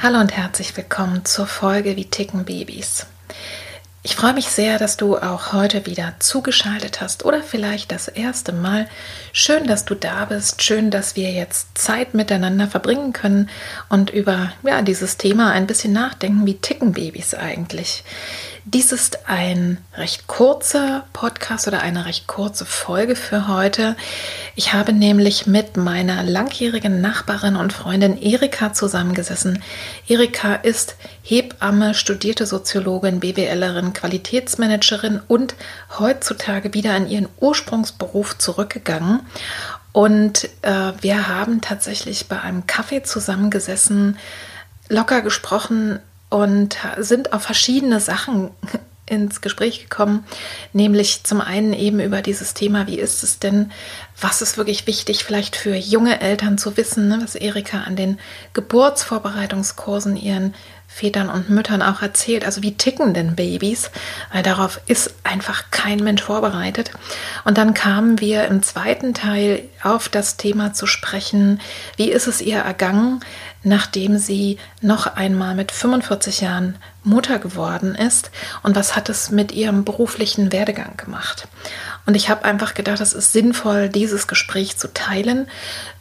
Hallo und herzlich willkommen zur Folge Wie ticken Babys. Ich freue mich sehr, dass du auch heute wieder zugeschaltet hast oder vielleicht das erste Mal. Schön, dass du da bist. Schön, dass wir jetzt Zeit miteinander verbringen können und über ja, dieses Thema ein bisschen nachdenken. Wie ticken Babys eigentlich? Dies ist ein recht kurzer Podcast oder eine recht kurze Folge für heute. Ich habe nämlich mit meiner langjährigen Nachbarin und Freundin Erika zusammengesessen. Erika ist Hebamme, studierte Soziologin, BWLerin, Qualitätsmanagerin und heutzutage wieder in ihren Ursprungsberuf zurückgegangen. Und äh, wir haben tatsächlich bei einem Kaffee zusammengesessen, locker gesprochen und sind auf verschiedene Sachen ins Gespräch gekommen, nämlich zum einen eben über dieses Thema, wie ist es denn, was ist wirklich wichtig vielleicht für junge Eltern zu wissen, ne, was Erika an den Geburtsvorbereitungskursen ihren Vätern und Müttern auch erzählt. Also wie ticken denn Babys? Weil darauf ist einfach kein Mensch vorbereitet. Und dann kamen wir im zweiten Teil auf das Thema zu sprechen, wie ist es ihr ergangen, nachdem sie noch einmal mit 45 Jahren Mutter geworden ist und was hat es mit ihrem beruflichen Werdegang gemacht. Und ich habe einfach gedacht, es ist sinnvoll, dieses Gespräch zu teilen.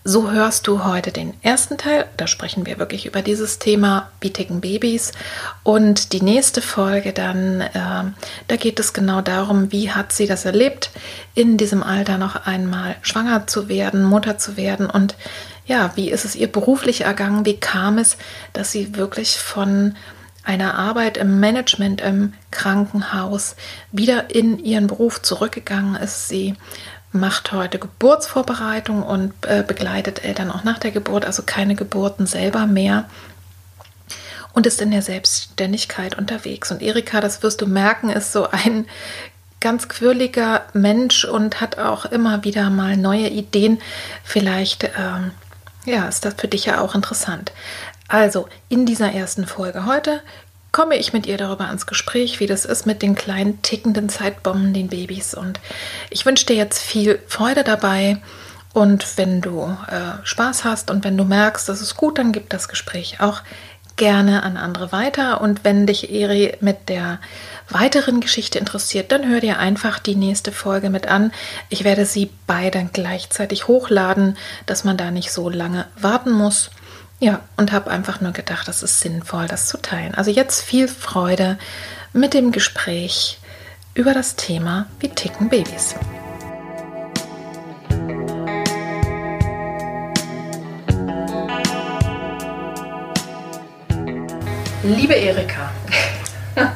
So hörst du heute den ersten Teil. Da sprechen wir wirklich über dieses Thema, wie ticken Babys. Und die nächste Folge dann, äh, da geht es genau darum, wie hat sie das erlebt, in diesem Alter noch einmal schwanger zu werden, Mutter zu werden und ja, wie ist es ihr beruflich ergangen? Wie kam es, dass sie wirklich von einer Arbeit im Management im Krankenhaus wieder in ihren Beruf zurückgegangen ist. Sie macht heute Geburtsvorbereitung und äh, begleitet Eltern auch nach der Geburt, also keine Geburten selber mehr und ist in der Selbstständigkeit unterwegs. Und Erika, das wirst du merken, ist so ein ganz quirliger Mensch und hat auch immer wieder mal neue Ideen. Vielleicht ähm, ja, ist das für dich ja auch interessant. Also, in dieser ersten Folge heute komme ich mit ihr darüber ans Gespräch, wie das ist mit den kleinen tickenden Zeitbomben, den Babys. Und ich wünsche dir jetzt viel Freude dabei. Und wenn du äh, Spaß hast und wenn du merkst, das ist gut, dann gib das Gespräch auch gerne an andere weiter. Und wenn dich Eri mit der weiteren Geschichte interessiert, dann hör dir einfach die nächste Folge mit an. Ich werde sie beide gleichzeitig hochladen, dass man da nicht so lange warten muss. Ja, und habe einfach nur gedacht, das ist sinnvoll, das zu teilen. Also jetzt viel Freude mit dem Gespräch über das Thema, wie ticken Babys. Liebe Erika,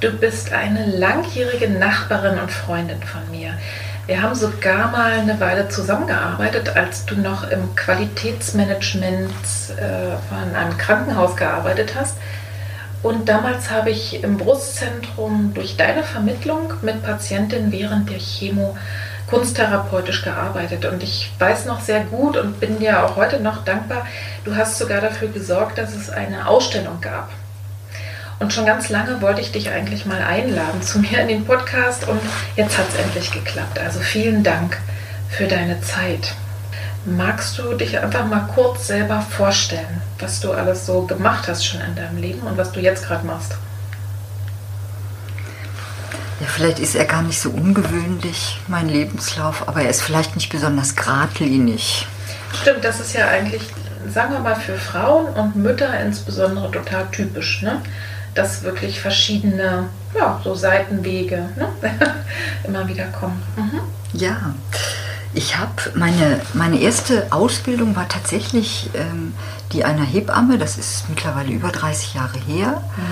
du bist eine langjährige Nachbarin und Freundin von mir. Wir haben sogar mal eine Weile zusammengearbeitet, als du noch im Qualitätsmanagement äh, von einem Krankenhaus gearbeitet hast. Und damals habe ich im Brustzentrum durch deine Vermittlung mit Patientinnen während der Chemo kunsttherapeutisch gearbeitet. Und ich weiß noch sehr gut und bin dir auch heute noch dankbar, du hast sogar dafür gesorgt, dass es eine Ausstellung gab und schon ganz lange wollte ich dich eigentlich mal einladen zu mir in den Podcast und jetzt hat es endlich geklappt. Also vielen Dank für deine Zeit. Magst du dich einfach mal kurz selber vorstellen, was du alles so gemacht hast schon in deinem Leben und was du jetzt gerade machst? Ja, vielleicht ist er gar nicht so ungewöhnlich, mein Lebenslauf, aber er ist vielleicht nicht besonders geradlinig. Stimmt, das ist ja eigentlich, sagen wir mal, für Frauen und Mütter insbesondere total typisch, ne? Dass wirklich verschiedene, ja, so Seitenwege ne? immer wieder kommen. Mhm. Ja, ich habe meine, meine erste Ausbildung war tatsächlich ähm, die einer Hebamme, das ist mittlerweile über 30 Jahre her. Mhm.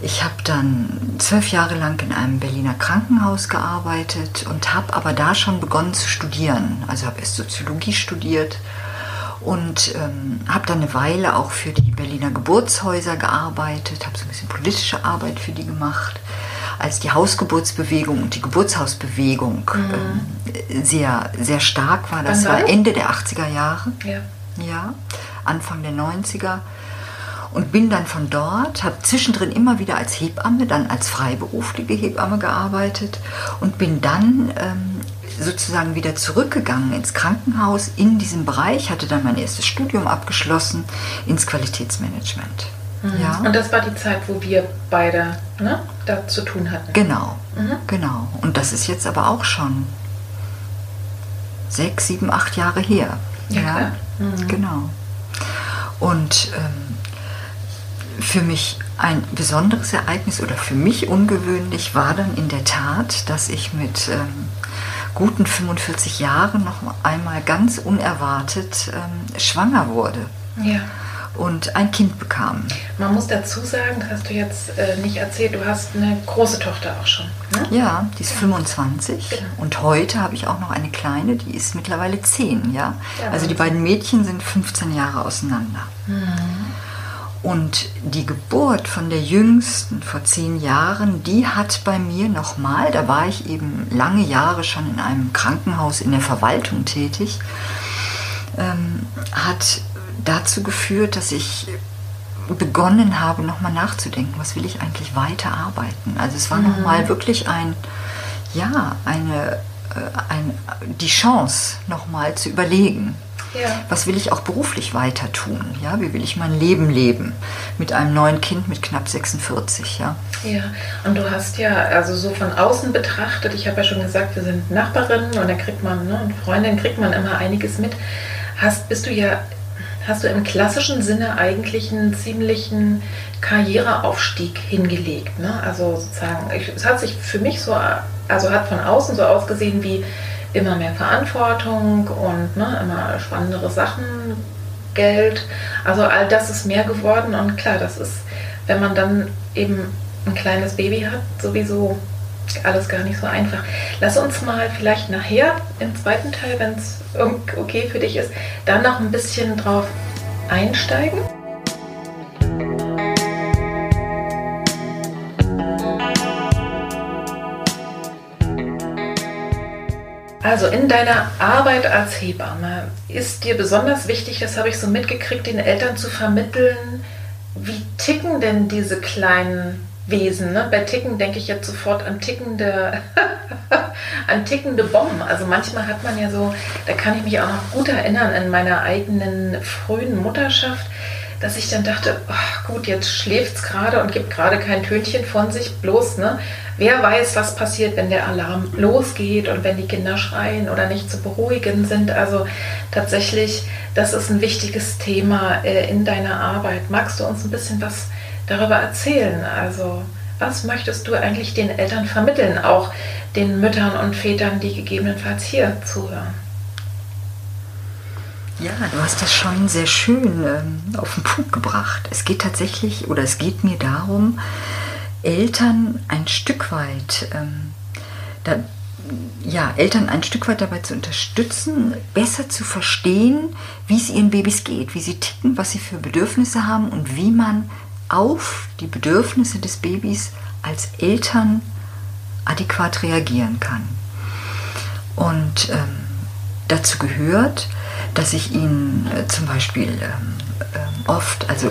Ich habe dann zwölf Jahre lang in einem Berliner Krankenhaus gearbeitet und habe aber da schon begonnen zu studieren. Also habe erst Soziologie studiert und ähm, habe dann eine Weile auch für die Berliner Geburtshäuser gearbeitet, habe so ein bisschen politische Arbeit für die gemacht als die Hausgeburtsbewegung und die Geburtshausbewegung mhm. äh, sehr, sehr stark war. Das war Ende der 80er Jahre. Ja. ja. Anfang der 90er. Und bin dann von dort, habe zwischendrin immer wieder als Hebamme, dann als freiberufliche Hebamme gearbeitet und bin dann ähm, sozusagen wieder zurückgegangen ins Krankenhaus in diesem Bereich, hatte dann mein erstes Studium abgeschlossen ins Qualitätsmanagement. Mhm. Ja. Und das war die Zeit, wo wir beide ne, da zu tun hatten. Genau, mhm. genau. Und das ist jetzt aber auch schon sechs, sieben, acht Jahre her. Ja, ja? Mhm. genau. Und ähm, für mich ein besonderes Ereignis oder für mich ungewöhnlich war dann in der Tat, dass ich mit ähm, guten 45 Jahren noch einmal ganz unerwartet ähm, schwanger wurde. Ja und ein Kind bekam. Man muss dazu sagen, das hast du jetzt äh, nicht erzählt, du hast eine große Tochter auch schon. Ne? Ja, die ist 25 genau. und heute habe ich auch noch eine kleine, die ist mittlerweile 10. Ja? ja also die beiden Mädchen sind 15 Jahre auseinander. Mhm. Und die Geburt von der jüngsten vor zehn Jahren, die hat bei mir nochmal, da war ich eben lange Jahre schon in einem Krankenhaus in der Verwaltung tätig, ähm, hat dazu geführt, dass ich begonnen habe, nochmal nachzudenken, was will ich eigentlich weiter arbeiten. Also es war mhm. nochmal wirklich ein, ja, eine, äh, ein, die Chance, nochmal zu überlegen. Ja. Was will ich auch beruflich weiter tun? Ja, wie will ich mein Leben leben mit einem neuen Kind mit knapp 46? Ja, ja. und du hast ja, also so von außen betrachtet, ich habe ja schon gesagt, wir sind Nachbarinnen und da kriegt man, ne, und Freundin kriegt man immer einiges mit. Hast, bist du ja hast du im klassischen Sinne eigentlich einen ziemlichen Karriereaufstieg hingelegt. Ne? Also sozusagen, ich, es hat sich für mich so, also hat von außen so ausgesehen wie immer mehr Verantwortung und ne, immer spannendere Sachen, Geld. Also all das ist mehr geworden und klar, das ist, wenn man dann eben ein kleines Baby hat, sowieso alles gar nicht so einfach. Lass uns mal vielleicht nachher im zweiten Teil, wenn es okay für dich ist, dann noch ein bisschen drauf einsteigen. Also in deiner Arbeit als Hebamme ist dir besonders wichtig, das habe ich so mitgekriegt, den Eltern zu vermitteln, wie ticken denn diese kleinen Wesen. Ne? Bei Ticken denke ich jetzt sofort an tickende, an tickende Bomben. Also manchmal hat man ja so, da kann ich mich auch noch gut erinnern in meiner eigenen frühen Mutterschaft, dass ich dann dachte, ach gut, jetzt schläft es gerade und gibt gerade kein Tönchen von sich, bloß, ne? Wer weiß, was passiert, wenn der Alarm losgeht und wenn die Kinder schreien oder nicht zu beruhigen sind. Also tatsächlich, das ist ein wichtiges Thema äh, in deiner Arbeit. Magst du uns ein bisschen was darüber erzählen. Also was möchtest du eigentlich den Eltern vermitteln, auch den Müttern und Vätern, die gegebenenfalls hier zuhören? Ja, du hast das schon sehr schön ähm, auf den Punkt gebracht. Es geht tatsächlich oder es geht mir darum, Eltern ein Stück weit, ähm, da, ja, Eltern ein Stück weit dabei zu unterstützen, besser zu verstehen, wie es ihren Babys geht, wie sie ticken, was sie für Bedürfnisse haben und wie man auf die Bedürfnisse des Babys als Eltern adäquat reagieren kann. Und ähm, dazu gehört, dass ich ihnen äh, zum Beispiel äh, oft, also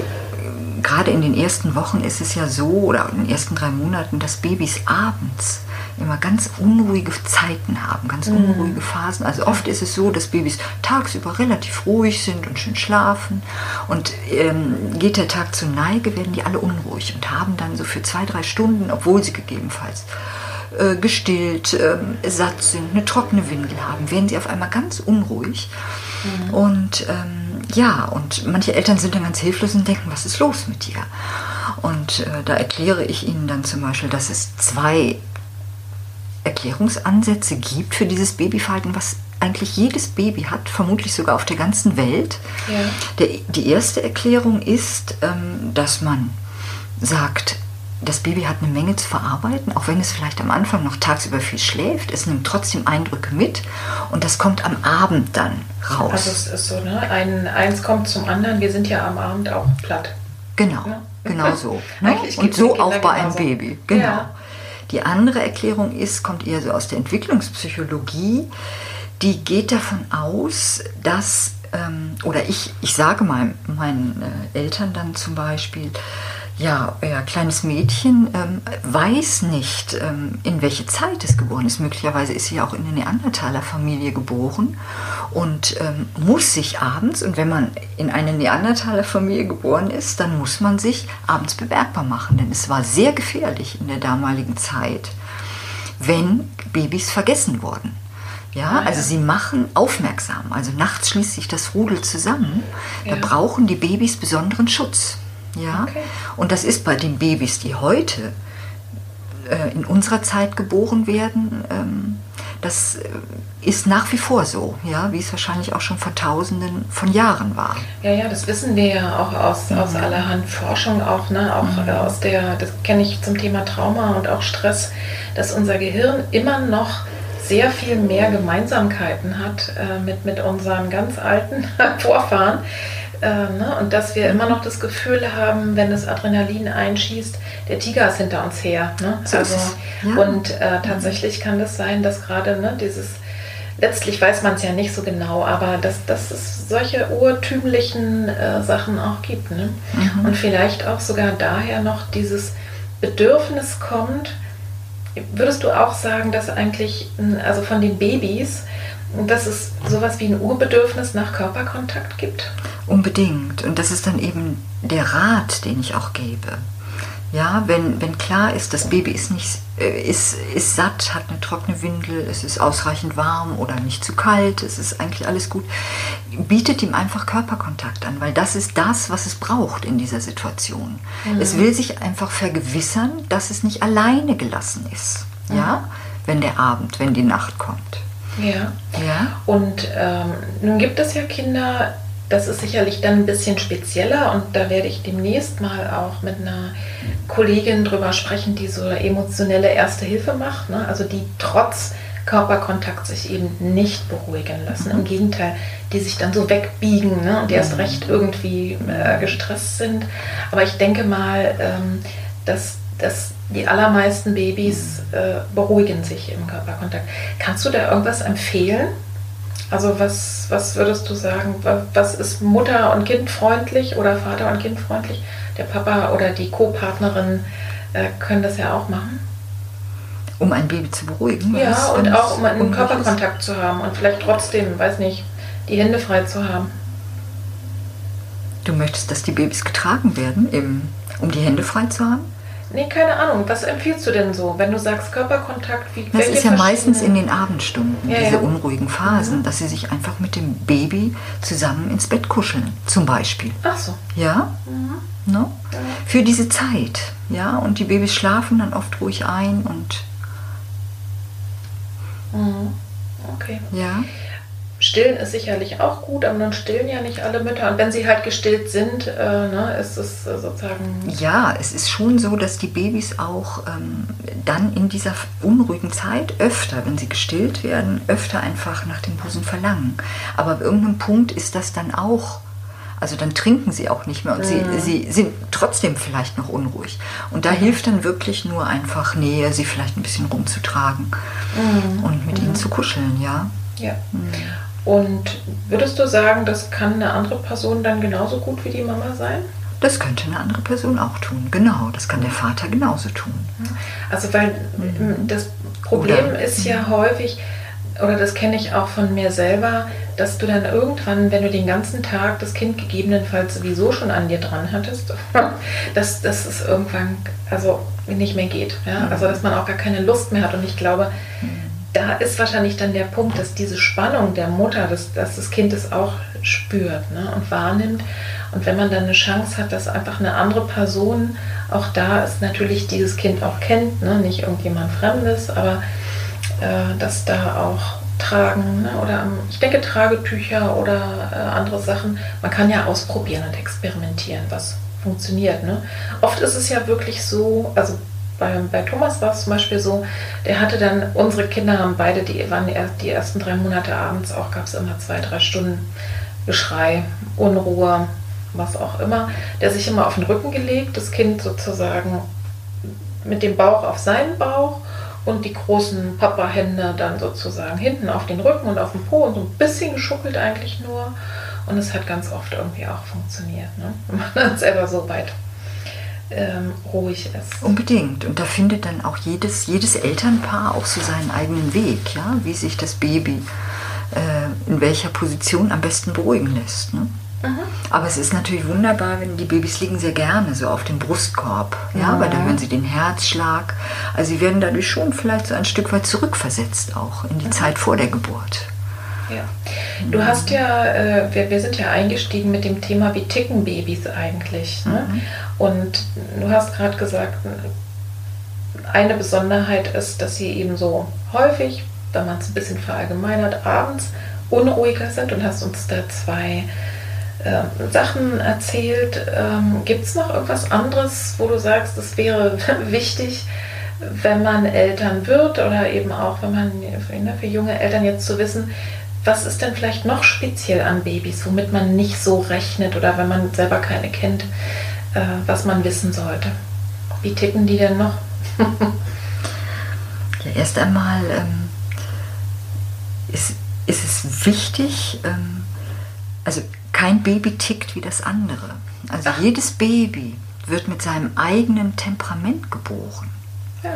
gerade in den ersten Wochen ist es ja so, oder in den ersten drei Monaten, dass Babys abends immer ganz unruhige Zeiten haben, ganz mhm. unruhige Phasen. Also oft ist es so, dass Babys tagsüber relativ ruhig sind und schön schlafen und ähm, geht der Tag zur Neige, werden die alle unruhig und haben dann so für zwei, drei Stunden, obwohl sie gegebenenfalls äh, gestillt, äh, satt sind, eine trockene Windel haben, werden sie auf einmal ganz unruhig Mhm. Und ähm, ja, und manche Eltern sind dann ganz hilflos und denken, was ist los mit dir? Und äh, da erkläre ich ihnen dann zum Beispiel, dass es zwei Erklärungsansätze gibt für dieses Babyverhalten, was eigentlich jedes Baby hat, vermutlich sogar auf der ganzen Welt. Ja. Der, die erste Erklärung ist, ähm, dass man sagt, das Baby hat eine Menge zu verarbeiten, auch wenn es vielleicht am Anfang noch tagsüber viel schläft. Es nimmt trotzdem Eindrücke mit und das kommt am Abend dann raus. Also es ist so, ne? Ein, eins kommt zum anderen. Wir sind ja am Abend auch platt. Genau, ja. genau so. Ne? Und so auch bei einem Baby. Genau. Ja. Die andere Erklärung ist, kommt eher so aus der Entwicklungspsychologie. Die geht davon aus, dass, ähm, oder ich, ich sage mein, meinen äh, Eltern dann zum Beispiel, ja, euer kleines Mädchen ähm, weiß nicht, ähm, in welche Zeit es geboren ist. Möglicherweise ist sie ja auch in eine Neandertaler-Familie geboren und ähm, muss sich abends, und wenn man in eine Neandertaler-Familie geboren ist, dann muss man sich abends bemerkbar machen, denn es war sehr gefährlich in der damaligen Zeit, wenn Babys vergessen wurden. Ja, ah, also sie machen aufmerksam. Also nachts schließt sich das Rudel zusammen. Da ja. brauchen die Babys besonderen Schutz. Ja? Okay. Und das ist bei den Babys, die heute äh, in unserer Zeit geboren werden, ähm, das äh, ist nach wie vor so, ja, wie es wahrscheinlich auch schon vor Tausenden von Jahren war. Ja, ja, das wissen wir ja auch aus, mhm. aus allerhand Forschung, auch, ne, auch mhm. aus der, das kenne ich zum Thema Trauma und auch Stress, dass unser Gehirn immer noch sehr viel mehr Gemeinsamkeiten hat äh, mit, mit unseren ganz alten Vorfahren, äh, ne? Und dass wir immer noch das Gefühl haben, wenn das Adrenalin einschießt, der Tiger ist hinter uns her. Ne? So also, ja. Und äh, tatsächlich kann das sein, dass gerade ne, dieses, letztlich weiß man es ja nicht so genau, aber dass, dass es solche urtümlichen äh, Sachen auch gibt. Ne? Mhm. Und vielleicht auch sogar daher noch dieses Bedürfnis kommt, würdest du auch sagen, dass eigentlich, also von den Babys, dass es sowas wie ein Urbedürfnis nach Körperkontakt gibt? Unbedingt. Und das ist dann eben der Rat, den ich auch gebe. Ja, wenn, wenn klar ist, das Baby ist, nicht, äh, ist, ist satt, hat eine trockene Windel, es ist ausreichend warm oder nicht zu kalt, es ist eigentlich alles gut, bietet ihm einfach Körperkontakt an, weil das ist das, was es braucht in dieser Situation. Mhm. Es will sich einfach vergewissern, dass es nicht alleine gelassen ist, mhm. ja, wenn der Abend, wenn die Nacht kommt. Ja. ja? Und ähm, nun gibt es ja Kinder, das ist sicherlich dann ein bisschen spezieller und da werde ich demnächst mal auch mit einer Kollegin drüber sprechen, die so emotionelle Erste Hilfe macht, ne? also die trotz Körperkontakt sich eben nicht beruhigen lassen. Im Gegenteil, die sich dann so wegbiegen ne? und erst recht irgendwie äh, gestresst sind. Aber ich denke mal, ähm, dass, dass die allermeisten Babys äh, beruhigen sich im Körperkontakt. Kannst du da irgendwas empfehlen? Also was, was würdest du sagen, was ist Mutter- und Kind freundlich oder Vater- und Kind freundlich? Der Papa oder die Co-Partnerin äh, können das ja auch machen. Um ein Baby zu beruhigen? Ja, und auch um einen Körperkontakt ist. zu haben und vielleicht trotzdem, weiß nicht, die Hände frei zu haben. Du möchtest, dass die Babys getragen werden, um die Hände frei zu haben? Nee, keine Ahnung. Was empfiehlst du denn so, wenn du sagst Körperkontakt? Wie, das ist ja meistens in den Abendstunden, ja, diese ja. unruhigen Phasen, mhm. dass sie sich einfach mit dem Baby zusammen ins Bett kuscheln, zum Beispiel. Ach so. Ja? Mhm. No? Ja. Für diese Zeit. Ja, und die Babys schlafen dann oft ruhig ein und. Mhm. Okay. Ja. Stillen ist sicherlich auch gut, aber dann stillen ja nicht alle Mütter. Und wenn sie halt gestillt sind, äh, ne, ist es äh, sozusagen. Ja, es ist schon so, dass die Babys auch ähm, dann in dieser unruhigen Zeit öfter, wenn sie gestillt werden, öfter einfach nach dem Busen verlangen. Aber ab irgendeinem Punkt ist das dann auch. Also dann trinken sie auch nicht mehr und mhm. sie, sie sind trotzdem vielleicht noch unruhig. Und da mhm. hilft dann wirklich nur einfach Nähe, sie vielleicht ein bisschen rumzutragen mhm. und mit ihnen mhm. zu kuscheln, ja. Ja. Mhm. Und würdest du sagen, das kann eine andere Person dann genauso gut wie die Mama sein? Das könnte eine andere Person auch tun, genau. Das kann der Vater genauso tun. Also weil mhm. das Problem oder, ist ja häufig, oder das kenne ich auch von mir selber, dass du dann irgendwann, wenn du den ganzen Tag das Kind gegebenenfalls sowieso schon an dir dran hattest, dass, dass es irgendwann also nicht mehr geht. Ja? Also dass man auch gar keine Lust mehr hat. Und ich glaube, mhm da ist wahrscheinlich dann der Punkt, dass diese Spannung der Mutter, dass, dass das Kind es auch spürt ne, und wahrnimmt. Und wenn man dann eine Chance hat, dass einfach eine andere Person auch da ist, natürlich dieses Kind auch kennt, ne, nicht irgendjemand Fremdes, aber äh, dass da auch Tragen ne, oder ich denke Tragetücher oder äh, andere Sachen, man kann ja ausprobieren und experimentieren, was funktioniert. Ne? Oft ist es ja wirklich so, also bei, bei Thomas war es zum Beispiel so, der hatte dann, unsere Kinder haben beide, die waren die ersten drei Monate abends auch, gab es immer zwei, drei Stunden Geschrei, Unruhe, was auch immer. Der sich immer auf den Rücken gelegt, das Kind sozusagen mit dem Bauch auf seinen Bauch und die großen Papa-Hände dann sozusagen hinten auf den Rücken und auf den Po und so ein bisschen geschuckelt eigentlich nur. Und es hat ganz oft irgendwie auch funktioniert, ne? wenn man dann selber so weit ähm, ruhig ist. Unbedingt. Und da findet dann auch jedes, jedes Elternpaar auch so seinen eigenen Weg, ja, wie sich das Baby äh, in welcher Position am besten beruhigen lässt. Ne? Mhm. Aber es ist natürlich wunderbar, wenn die Babys liegen sehr gerne so auf dem Brustkorb, ja, mhm. weil da hören sie den Herzschlag. Also sie werden dadurch schon vielleicht so ein Stück weit zurückversetzt auch in die mhm. Zeit vor der Geburt. Ja. Du hast ja, äh, wir, wir sind ja eingestiegen mit dem Thema, wie ticken Babys eigentlich. Ne? Mhm. Und du hast gerade gesagt, eine Besonderheit ist, dass sie eben so häufig, wenn man es ein bisschen verallgemeinert, abends unruhiger sind und hast uns da zwei äh, Sachen erzählt. Ähm, Gibt es noch irgendwas anderes, wo du sagst, es wäre wichtig, wenn man Eltern wird oder eben auch, wenn man ne, für junge Eltern jetzt zu wissen, was ist denn vielleicht noch speziell an Babys, womit man nicht so rechnet oder wenn man selber keine kennt, äh, was man wissen sollte? Wie ticken die denn noch? ja, erst einmal ähm, ist, ist es wichtig, ähm, also kein Baby tickt wie das andere. Also Ach. jedes Baby wird mit seinem eigenen Temperament geboren. Ja.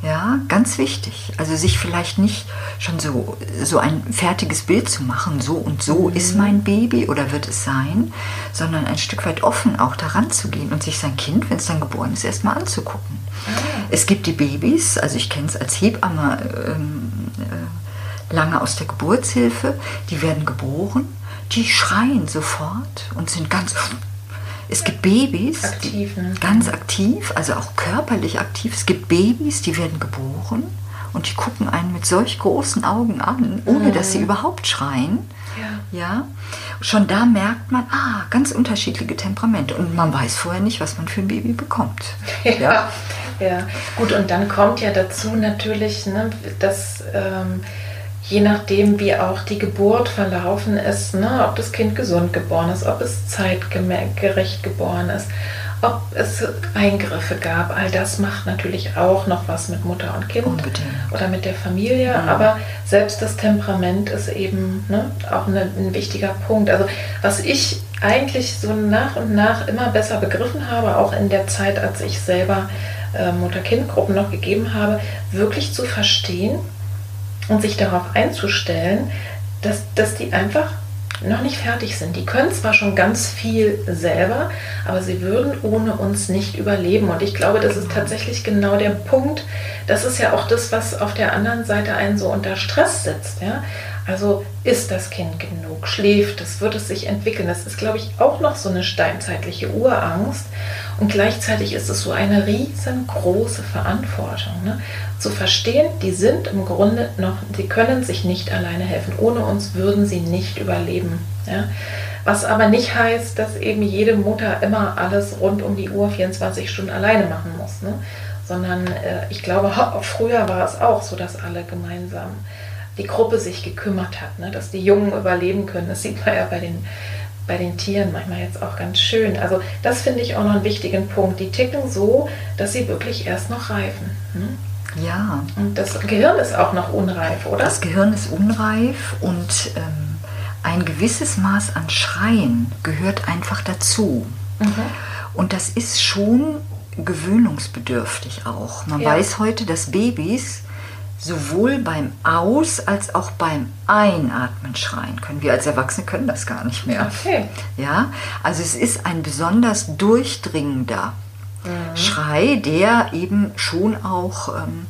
Ja, ganz wichtig. Also sich vielleicht nicht schon so, so ein fertiges Bild zu machen, so und so mhm. ist mein Baby oder wird es sein, sondern ein Stück weit offen auch daran zu gehen und sich sein Kind, wenn es dann geboren ist, erstmal anzugucken. Mhm. Es gibt die Babys, also ich kenne es als Hebamme ähm, äh, lange aus der Geburtshilfe, die werden geboren, die schreien sofort und sind ganz es gibt Babys, aktiv, ne? ganz aktiv, also auch körperlich aktiv. Es gibt Babys, die werden geboren und die gucken einen mit solch großen Augen an, ohne mhm. dass sie überhaupt schreien. Ja. ja. Schon da merkt man, ah, ganz unterschiedliche Temperamente. Und man weiß vorher nicht, was man für ein Baby bekommt. Ja. Ja, ja. gut, und dann kommt ja dazu natürlich, ne, dass. Ähm, je nachdem, wie auch die Geburt verlaufen ist, ne, ob das Kind gesund geboren ist, ob es zeitgerecht geboren ist, ob es Eingriffe gab, all das macht natürlich auch noch was mit Mutter und Kind Unbedingt. oder mit der Familie. Ja. Aber selbst das Temperament ist eben ne, auch eine, ein wichtiger Punkt. Also was ich eigentlich so nach und nach immer besser begriffen habe, auch in der Zeit, als ich selber äh, Mutter-Kind-Gruppen noch gegeben habe, wirklich zu verstehen, und sich darauf einzustellen, dass, dass die einfach noch nicht fertig sind. Die können zwar schon ganz viel selber, aber sie würden ohne uns nicht überleben. Und ich glaube, das ist tatsächlich genau der Punkt. Das ist ja auch das, was auf der anderen Seite einen so unter Stress setzt. Ja? Also ist das Kind genug? Schläft es? Wird es sich entwickeln? Das ist, glaube ich, auch noch so eine steinzeitliche Urangst. Und gleichzeitig ist es so eine riesengroße Verantwortung. Ne? Zu verstehen, die sind im Grunde noch, sie können sich nicht alleine helfen. Ohne uns würden sie nicht überleben. Ja? Was aber nicht heißt, dass eben jede Mutter immer alles rund um die Uhr 24 Stunden alleine machen muss. Ne? Sondern äh, ich glaube, früher war es auch so, dass alle gemeinsam die Gruppe sich gekümmert hat, ne? dass die Jungen überleben können. Das sieht man ja bei den bei den Tieren manchmal jetzt auch ganz schön. Also das finde ich auch noch einen wichtigen Punkt. Die ticken so, dass sie wirklich erst noch reifen. Hm? Ja. Und das Gehirn ist auch noch unreif, oder? Das Gehirn ist unreif und ähm, ein gewisses Maß an Schreien gehört einfach dazu. Mhm. Und das ist schon gewöhnungsbedürftig auch. Man ja. weiß heute, dass Babys sowohl beim Aus- als auch beim Einatmen schreien können. Wir als Erwachsene können das gar nicht mehr. Okay. Ja, also es ist ein besonders durchdringender mhm. Schrei, der eben schon auch ähm,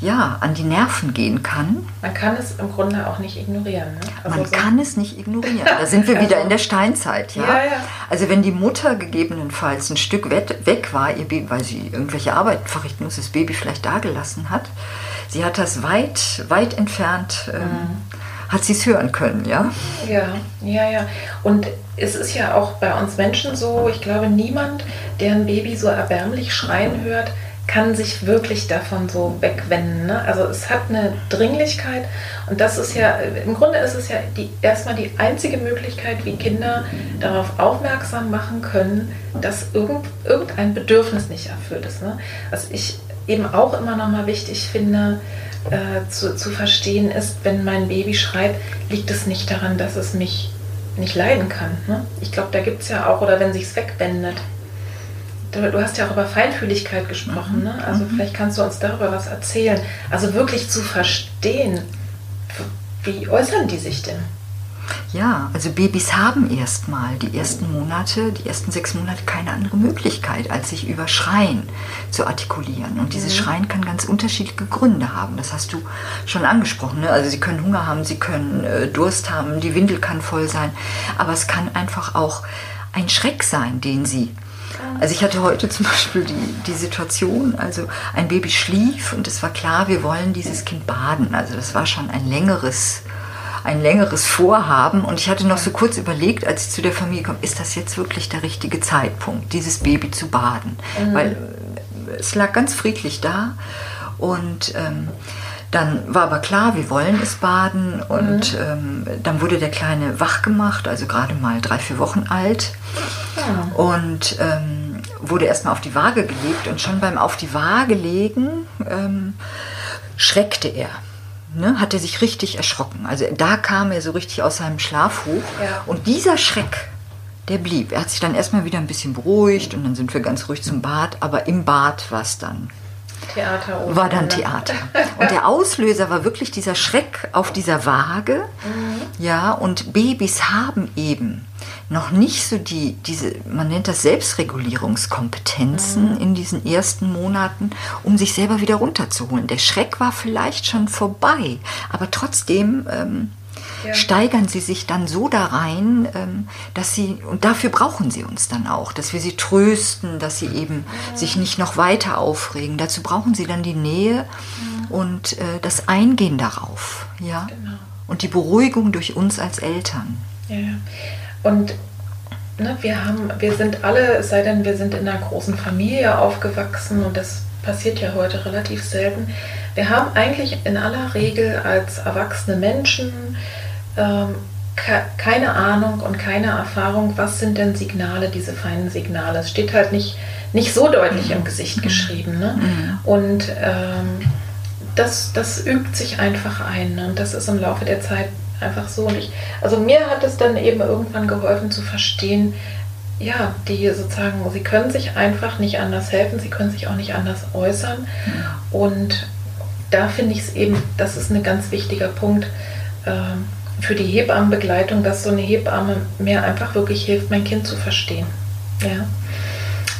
ja, an die Nerven gehen kann. Man kann es im Grunde auch nicht ignorieren. Ne? Also Man so kann es nicht ignorieren. Da sind wir wieder in der Steinzeit. Ja? Ja, ja? Also wenn die Mutter gegebenenfalls ein Stück weg war, Baby, weil sie irgendwelche Arbeit verrichten muss, das Baby vielleicht dagelassen hat, sie hat das weit, weit entfernt, ähm, mhm. hat sie es hören können. Ja? ja, ja, ja. Und es ist ja auch bei uns Menschen so, ich glaube, niemand, der ein Baby so erbärmlich schreien hört, kann sich wirklich davon so wegwenden. Ne? Also es hat eine Dringlichkeit und das ist ja, im Grunde ist es ja die, erstmal die einzige Möglichkeit, wie Kinder darauf aufmerksam machen können, dass irgend, irgendein Bedürfnis nicht erfüllt ist. Ne? Was ich eben auch immer noch mal wichtig finde, äh, zu, zu verstehen ist, wenn mein Baby schreit, liegt es nicht daran, dass es mich nicht leiden kann. Ne? Ich glaube, da gibt es ja auch, oder wenn sich es wegwendet, du hast ja auch über Feinfühligkeit gesprochen, mhm. ne? also mhm. vielleicht kannst du uns darüber was erzählen. Also wirklich zu verstehen, wie äußern die sich denn? Ja, also Babys haben erstmal die ersten Monate, die ersten sechs Monate keine andere Möglichkeit, als sich über Schreien zu artikulieren. Und dieses mhm. Schreien kann ganz unterschiedliche Gründe haben. Das hast du schon angesprochen. Ne? Also sie können Hunger haben, sie können äh, Durst haben, die Windel kann voll sein. Aber es kann einfach auch ein Schreck sein, den sie also ich hatte heute zum Beispiel die, die Situation, also ein Baby schlief und es war klar, wir wollen dieses Kind baden. Also das war schon ein längeres, ein längeres Vorhaben und ich hatte noch so kurz überlegt, als ich zu der Familie kam, ist das jetzt wirklich der richtige Zeitpunkt, dieses Baby zu baden? Mhm. Weil äh, es lag ganz friedlich da und ähm, dann war aber klar, wir wollen es baden und mhm. ähm, dann wurde der Kleine wach gemacht, also gerade mal drei, vier Wochen alt ja. und ähm, wurde erstmal auf die Waage gelegt und schon beim auf die Waage legen ähm, schreckte er. Ne, hat er sich richtig erschrocken. Also da kam er so richtig aus seinem Schlaf hoch ja. und dieser Schreck, der blieb. Er hat sich dann erstmal wieder ein bisschen beruhigt und dann sind wir ganz ruhig zum Bad, aber im Bad war es dann Theater war dann Theater. Und der Auslöser war wirklich dieser Schreck auf dieser Waage. Mhm. Ja, und Babys haben eben noch nicht so die, diese, man nennt das Selbstregulierungskompetenzen mhm. in diesen ersten Monaten, um sich selber wieder runterzuholen. Der Schreck war vielleicht schon vorbei, aber trotzdem ähm, ja. steigern sie sich dann so da rein, ähm, dass sie, und dafür brauchen sie uns dann auch, dass wir sie trösten, dass sie eben ja. sich nicht noch weiter aufregen. Dazu brauchen sie dann die Nähe ja. und äh, das Eingehen darauf. Ja? Genau. Und die Beruhigung durch uns als Eltern. Ja. Und ne, wir, haben, wir sind alle, es sei denn, wir sind in einer großen Familie aufgewachsen und das passiert ja heute relativ selten. Wir haben eigentlich in aller Regel als erwachsene Menschen ähm, keine Ahnung und keine Erfahrung, was sind denn Signale, diese feinen Signale. Es steht halt nicht, nicht so deutlich im Gesicht mhm. geschrieben. Ne? Mhm. Und ähm, das, das übt sich einfach ein. Ne? Und das ist im Laufe der Zeit einfach so. Und ich, also mir hat es dann eben irgendwann geholfen zu verstehen, ja, die sozusagen, sie können sich einfach nicht anders helfen, sie können sich auch nicht anders äußern. Und da finde ich es eben, das ist ein ganz wichtiger Punkt. Ähm, für die Hebammenbegleitung, dass so eine Hebamme mir einfach wirklich hilft, mein Kind zu verstehen. Ja.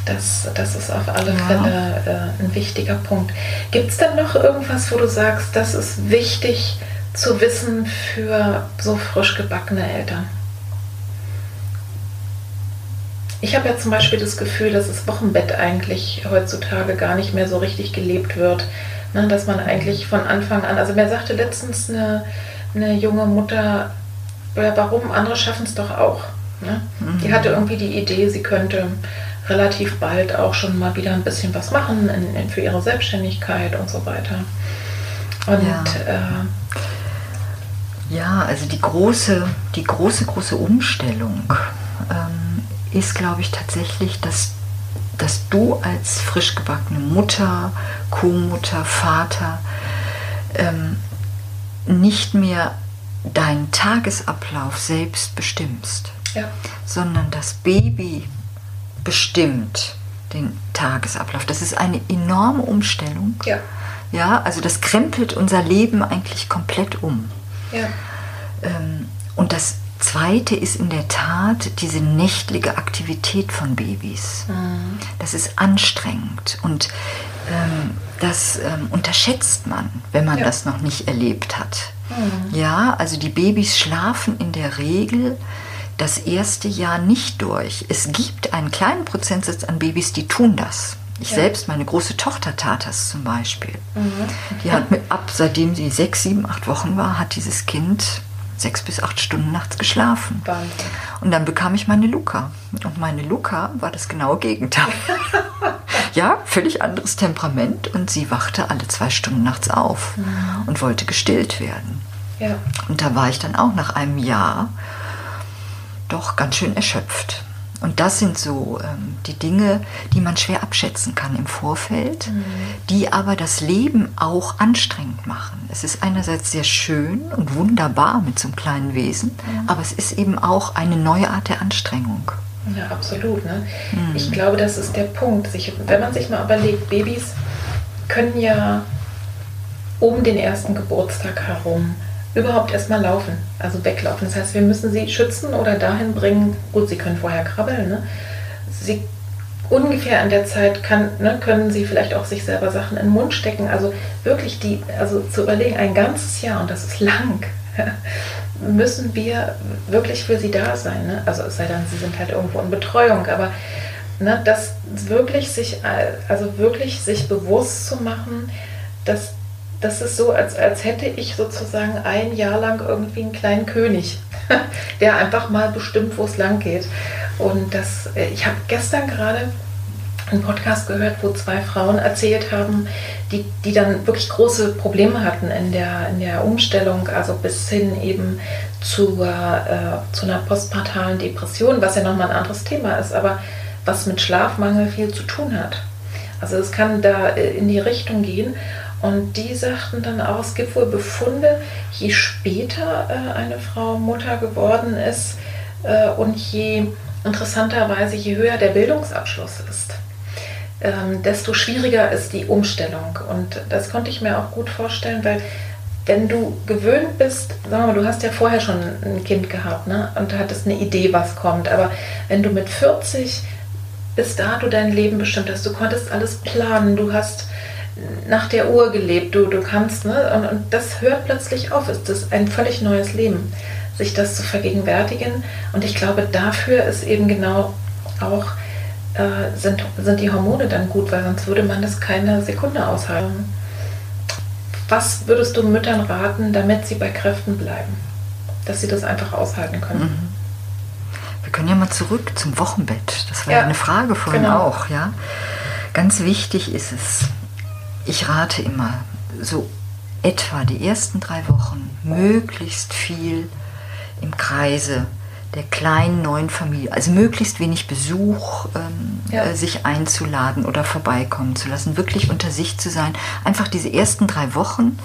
Das, das ist auf alle ja. Fälle äh, ein wichtiger Punkt. Gibt es denn noch irgendwas, wo du sagst, das ist wichtig zu wissen für so frisch gebackene Eltern? Ich habe ja zum Beispiel das Gefühl, dass das Wochenbett eigentlich heutzutage gar nicht mehr so richtig gelebt wird. Ne, dass man eigentlich von Anfang an, also mir sagte letztens eine eine junge Mutter, warum? Andere schaffen es doch auch. Ne? Mhm. Die hatte irgendwie die Idee, sie könnte relativ bald auch schon mal wieder ein bisschen was machen in, in, für ihre Selbstständigkeit und so weiter. Und ja. Äh, ja, also die große, die große, große Umstellung ähm, ist, glaube ich, tatsächlich, dass, dass du als frisch gebackene Mutter, Co-Mutter, Vater ähm, nicht mehr deinen Tagesablauf selbst bestimmst, ja. sondern das Baby bestimmt den Tagesablauf. Das ist eine enorme Umstellung. Ja. Ja, also das krempelt unser Leben eigentlich komplett um. Ja. Ähm, und das Zweite ist in der Tat diese nächtliche Aktivität von Babys. Mhm. Das ist anstrengend und ähm, das ähm, unterschätzt man, wenn man Ja. das noch nicht erlebt hat. Mhm. Ja, also die Babys schlafen in der Regel das erste Jahr nicht durch. Es gibt einen kleinen Prozentsatz an Babys, die tun das. Ich Ja. selbst, meine große Tochter tat das zum Beispiel. Mhm. Die hat mit ab, seitdem sie sechs, sieben, acht Wochen war, hat dieses Kind sechs bis acht Stunden nachts geschlafen. Wahnsinn. Und dann bekam ich meine Luca. Und meine Luca war das genaue Gegenteil. ja, völlig anderes Temperament. Und sie wachte alle zwei Stunden nachts auf und wollte gestillt werden. Ja. Und da war ich dann auch nach einem Jahr doch ganz schön erschöpft. Und das sind so ähm, die Dinge, die man schwer abschätzen kann im Vorfeld, die aber das Leben auch anstrengend machen. Es ist einerseits sehr schön und wunderbar mit so einem kleinen Wesen, aber es ist eben auch eine neue Art der Anstrengung. Ja, absolut. Ne? Ich glaube, das ist der Punkt. Sich, wenn man sich mal überlegt, Babys können ja um den ersten Geburtstag herum überhaupt erstmal laufen, also weglaufen. Das heißt, wir müssen sie schützen oder dahin bringen. Gut, sie können vorher krabbeln. Ne? Sie ungefähr an der Zeit kann, ne, können sie vielleicht auch sich selber Sachen in den Mund stecken. Also wirklich die, also zu überlegen, ein ganzes Jahr, und das ist lang, müssen wir wirklich für sie da sein. Ne? Also es sei denn, sie sind halt irgendwo in Betreuung, aber ne, das wirklich sich, also wirklich sich bewusst zu machen, dass das ist so, als, als hätte ich sozusagen ein Jahr lang irgendwie einen kleinen König, der einfach mal bestimmt, wo es lang geht. Und das, äh, ich habe gestern gerade einen Podcast gehört, wo zwei Frauen erzählt haben, die, die dann wirklich große Probleme hatten in der, in der Umstellung, also bis hin eben zu, äh, zu einer postpartalen Depression, was ja nochmal ein anderes Thema ist, aber was mit Schlafmangel viel zu tun hat. Also es kann da äh, in die Richtung gehen. Und die sagten dann auch, es gibt wohl Befunde, je später äh, eine Frau Mutter geworden ist äh, und je interessanterweise, je höher der Bildungsabschluss ist, ähm, desto schwieriger ist die Umstellung. Und das konnte ich mir auch gut vorstellen, weil wenn du gewöhnt bist, sagen wir mal, du hast ja vorher schon ein Kind gehabt ne? und hattest eine Idee, was kommt, aber wenn du mit 40 bis dato dein Leben bestimmt hast, du konntest alles planen, du hast nach der Uhr gelebt, du, du kannst, ne? und, und das hört plötzlich auf, ist das ein völlig neues Leben, sich das zu vergegenwärtigen. Und ich glaube, dafür ist eben genau auch, äh, sind, sind die Hormone dann gut, weil sonst würde man das keine Sekunde aushalten. Was würdest du Müttern raten, damit sie bei Kräften bleiben? Dass sie das einfach aushalten können? Mhm. Wir können ja mal zurück zum Wochenbett. Das war Ja, ja eine Frage vorhin genau. auch, ja. Ganz wichtig ist es, ich rate immer, so etwa die ersten drei Wochen möglichst viel im Kreise der kleinen neuen Familie, also möglichst wenig Besuch ähm, Ja. äh, sich einzuladen oder vorbeikommen zu lassen, wirklich unter sich zu sein, einfach diese ersten drei Wochen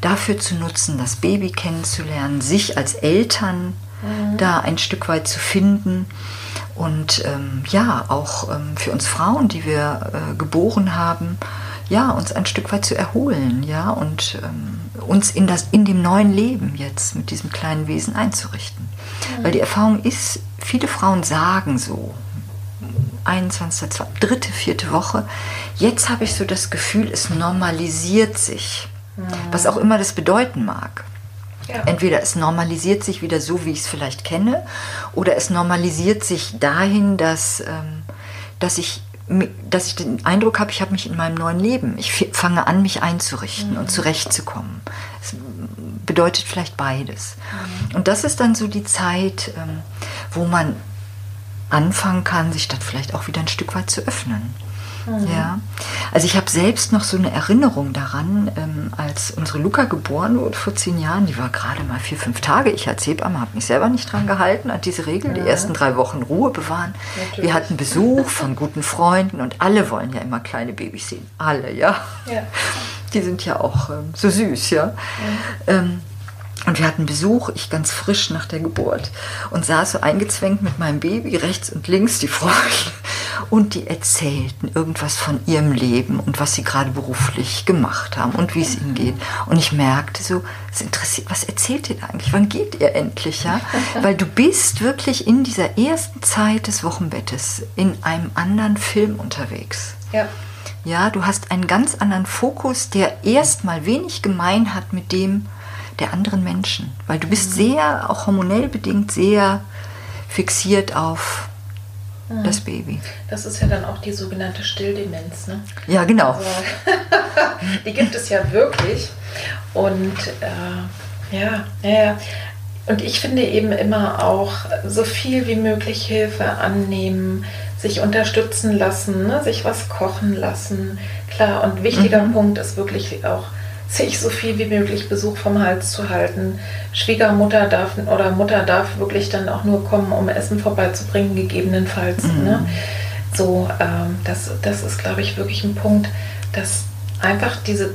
dafür zu nutzen, das Baby kennenzulernen, sich als Eltern da ein Stück weit zu finden und ähm, ja, auch ähm, für uns Frauen, die wir äh, geboren haben, ja, uns ein Stück weit zu erholen, ja, und ähm, uns in, das, in dem neuen Leben jetzt mit diesem kleinen Wesen einzurichten. Weil die Erfahrung ist, viele Frauen sagen so, 21., zwei- dritte, vierte Woche, jetzt habe ich so das Gefühl, es normalisiert sich. Was auch immer das bedeuten mag. Ja. Entweder es normalisiert sich wieder so, wie ich es vielleicht kenne, oder es normalisiert sich dahin, dass, ähm, dass, ich, dass ich den Eindruck habe, ich habe mich in meinem neuen Leben. Ich fange an, mich einzurichten und zurechtzukommen. Es bedeutet vielleicht beides. Und das ist dann so die Zeit, ähm, wo man anfangen kann, sich dann vielleicht auch wieder ein Stück weit zu öffnen. Ja, also ich habe selbst noch so eine Erinnerung daran, ähm, als unsere Luca geboren wurde vor zehn Jahren, die war gerade mal vier, fünf Tage. Ich als Hebamme habe mich selber nicht dran gehalten, an diese Regel, die ersten drei Wochen Ruhe bewahren. Natürlich. Wir hatten Besuch von guten Freunden und alle wollen ja immer kleine Babys sehen. Alle, ja. Ja. Die sind ja auch ähm, so süß, ja. Ähm, und wir hatten Besuch, ich ganz frisch nach der Geburt und saß so eingezwängt mit meinem Baby rechts und links die Freunde und die erzählten irgendwas von ihrem Leben und was sie gerade beruflich gemacht haben und wie es ihnen geht. Und ich merkte so, es interessiert, was erzählt ihr da eigentlich? Wann geht ihr endlich, ja? Weil du bist wirklich in dieser ersten Zeit des Wochenbettes in einem anderen Film unterwegs. Ja. Ja, du hast einen ganz anderen Fokus, der erstmal wenig gemein hat mit dem der anderen Menschen. Weil du bist sehr, auch hormonell bedingt, sehr fixiert auf mhm. das Baby. Das ist ja dann auch die sogenannte Stilldemenz. Ne? Ja, genau. Also, die gibt es ja wirklich. Und äh, ja, ja, und ich finde eben immer auch so viel wie möglich Hilfe annehmen, sich unterstützen lassen, ne? sich was kochen lassen. Klar, und wichtiger mhm. Punkt ist wirklich auch, sich so viel wie möglich Besuch vom Hals zu halten. Schwiegermutter darf oder Mutter darf wirklich dann auch nur kommen, um Essen vorbeizubringen, gegebenenfalls. Mhm. Ne? So, ähm, das, das ist, glaube ich, wirklich ein Punkt, dass einfach diese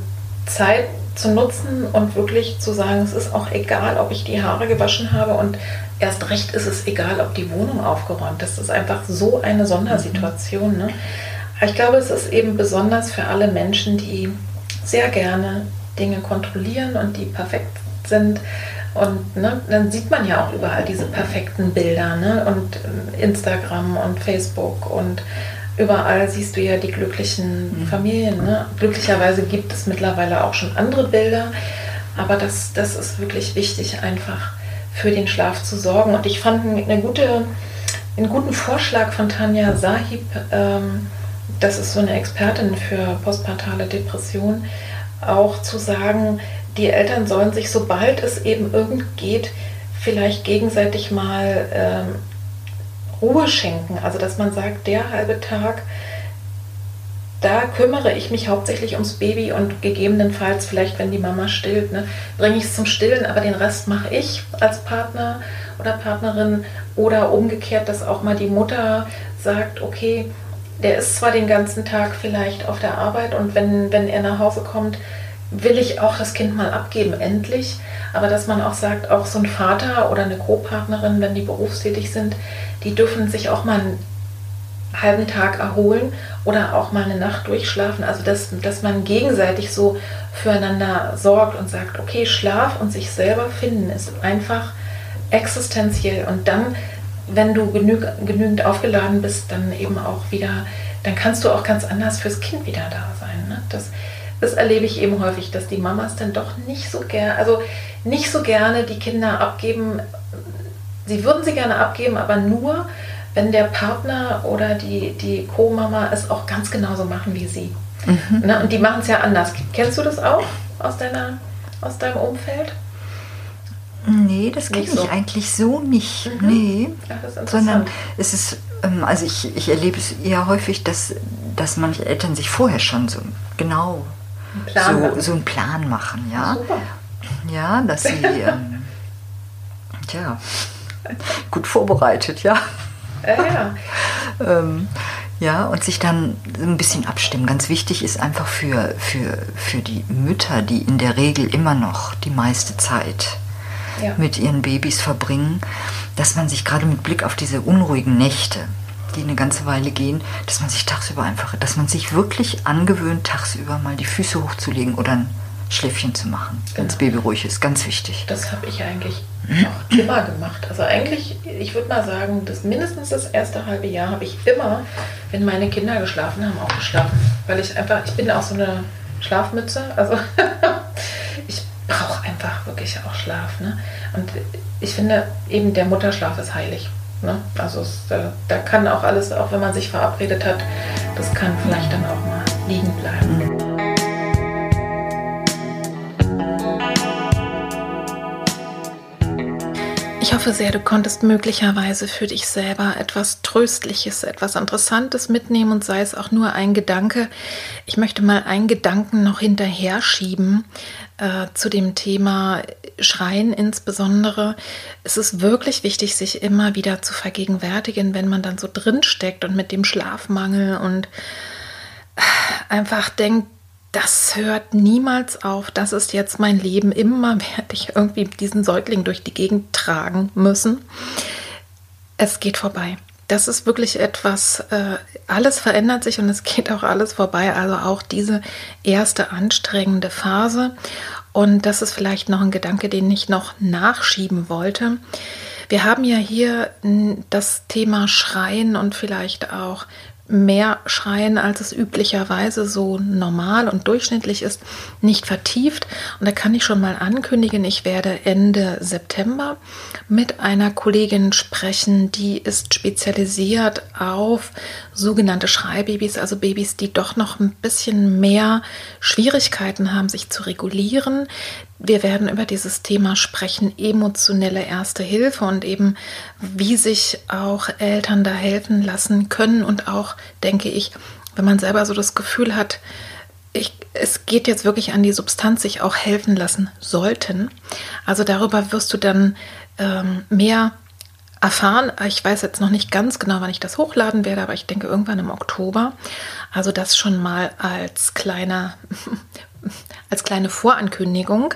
Zeit zu nutzen und wirklich zu sagen, es ist auch egal, ob ich die Haare gewaschen habe und erst recht ist es egal, ob die Wohnung aufgeräumt ist. Das ist einfach so eine Sondersituation. Ne? ich glaube, es ist eben besonders für alle Menschen, die sehr gerne Dinge kontrollieren und die perfekt sind. Und ne, dann sieht man ja auch überall diese perfekten Bilder ne? und ähm, Instagram und Facebook und überall siehst du ja die glücklichen mhm. Familien. Ne? Glücklicherweise gibt es mittlerweile auch schon andere Bilder, aber das, das ist wirklich wichtig, einfach für den Schlaf zu sorgen. Und ich fand eine gute, einen guten Vorschlag von Tanja Sahib, ähm, das ist so eine Expertin für postpartale Depression, auch zu sagen, die Eltern sollen sich, sobald es eben irgend geht, vielleicht gegenseitig mal ähm, Ruhe schenken. Also dass man sagt, der halbe Tag, da kümmere ich mich hauptsächlich ums Baby und gegebenenfalls vielleicht, wenn die Mama stillt, ne, bringe ich es zum Stillen, aber den Rest mache ich als Partner oder Partnerin oder umgekehrt, dass auch mal die Mutter sagt, okay, der ist zwar den ganzen Tag vielleicht auf der Arbeit und wenn, wenn er nach Hause kommt, will ich auch das Kind mal abgeben, endlich. Aber dass man auch sagt, auch so ein Vater oder eine Co-Partnerin, wenn die berufstätig sind, die dürfen sich auch mal einen halben Tag erholen oder auch mal eine Nacht durchschlafen. Also dass, dass man gegenseitig so füreinander sorgt und sagt, okay, Schlaf und sich selber finden ist einfach existenziell. Und dann, wenn du genü genügend aufgeladen bist, dann eben auch wieder, dann kannst du auch ganz anders fürs Kind wieder da sein. Ne? Das, das erlebe ich eben häufig, dass die Mamas dann doch nicht so gerne, also nicht so gerne die Kinder abgeben. Sie würden sie gerne abgeben, aber nur, wenn der Partner oder die, die Co-Mama es auch ganz genauso machen wie sie. Mhm. Na, und die machen es ja anders. Kennst du das auch aus, deiner, aus deinem Umfeld? Nee, das kenne ich so. eigentlich so nicht. Mhm. Nee. Ja, Sondern es ist, ähm, also ich, ich erlebe es eher häufig, dass, dass manche Eltern sich vorher schon so genau so, so einen Plan machen, ja. Super. Ja, dass sie ähm, tja, gut vorbereitet, ja. Ja, ja. ähm, ja, und sich dann ein bisschen abstimmen. Ganz wichtig ist einfach für, für, für die Mütter, die in der Regel immer noch die meiste Zeit ja. mit ihren Babys verbringen, dass man sich gerade mit Blick auf diese unruhigen Nächte, die eine ganze Weile gehen, dass man sich tagsüber einfach, dass man sich wirklich angewöhnt, tagsüber mal die Füße hochzulegen oder ein Schläfchen zu machen, genau. wenn das Baby ruhig ist. Ganz wichtig. Das habe ich eigentlich auch immer gemacht. Also eigentlich, ich würde mal sagen, dass mindestens das erste halbe Jahr habe ich immer, wenn meine Kinder geschlafen haben, auch geschlafen. Weil ich einfach, ich bin auch so eine Schlafmütze. Also ich brauche einfach wirklich auch Schlaf. Ne? Und ich finde eben, der Mutterschlaf ist heilig. Ne? Also es, da, da kann auch alles, auch wenn man sich verabredet hat, das kann vielleicht dann auch mal liegen bleiben. Ich hoffe sehr, du konntest möglicherweise für dich selber etwas Tröstliches, etwas Interessantes mitnehmen und sei es auch nur ein Gedanke. Ich möchte mal einen Gedanken noch hinterher schieben äh, zu dem Thema Schreien insbesondere. Es ist wirklich wichtig, sich immer wieder zu vergegenwärtigen, wenn man dann so drin steckt und mit dem Schlafmangel und einfach denkt, das hört niemals auf. Das ist jetzt mein Leben. Immer werde ich irgendwie diesen Säugling durch die Gegend tragen müssen. Es geht vorbei. Das ist wirklich etwas, äh, alles verändert sich und es geht auch alles vorbei. Also auch diese erste anstrengende Phase. Und das ist vielleicht noch ein Gedanke, den ich noch nachschieben wollte. Wir haben ja hier das Thema Schreien und vielleicht auch mehr schreien, als es üblicherweise so normal und durchschnittlich ist, nicht vertieft. Und da kann ich schon mal ankündigen, ich werde Ende September mit einer Kollegin sprechen, die ist spezialisiert auf sogenannte Schreibabys, also Babys, die doch noch ein bisschen mehr Schwierigkeiten haben, sich zu regulieren. Wir werden über dieses Thema sprechen, emotionelle erste Hilfe und eben, wie sich auch Eltern da helfen lassen können und auch, denke ich, wenn man selber so das Gefühl hat, ich, es geht jetzt wirklich an die Substanz, sich auch helfen lassen sollten. Also darüber wirst du dann ähm, mehr erfahren. Ich weiß jetzt noch nicht ganz genau, wann ich das hochladen werde, aber ich denke irgendwann im Oktober. Also das schon mal als kleiner als kleine Vorankündigung.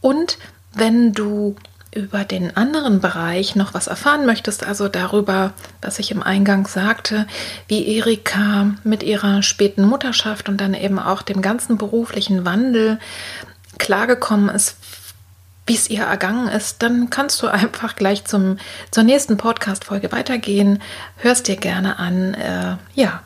Und wenn du über den anderen Bereich noch was erfahren möchtest, also darüber, was ich im Eingang sagte, wie Erika mit ihrer späten Mutterschaft und dann eben auch dem ganzen beruflichen Wandel klargekommen ist, wie es ihr ergangen ist, dann kannst du einfach gleich zum, zur nächsten Podcast-Folge weitergehen. Hörst dir gerne an. Äh, ja,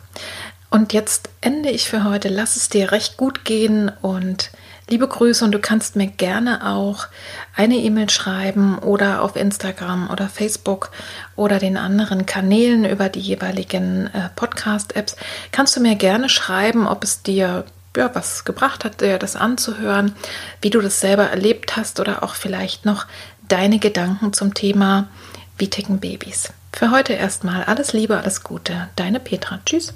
und jetzt ende ich für heute. Lass es dir recht gut gehen und liebe Grüße und du kannst mir gerne auch eine E-Mail schreiben oder auf Instagram oder Facebook oder den anderen Kanälen über die jeweiligen äh, Podcast-Apps. Kannst du mir gerne schreiben, ob es dir ja, was gebracht hat, dir das anzuhören, wie du das selber erlebt hast oder auch vielleicht noch deine Gedanken zum Thema Wie ticken Babys. Für heute erstmal alles Liebe, alles Gute. Deine Petra. Tschüss.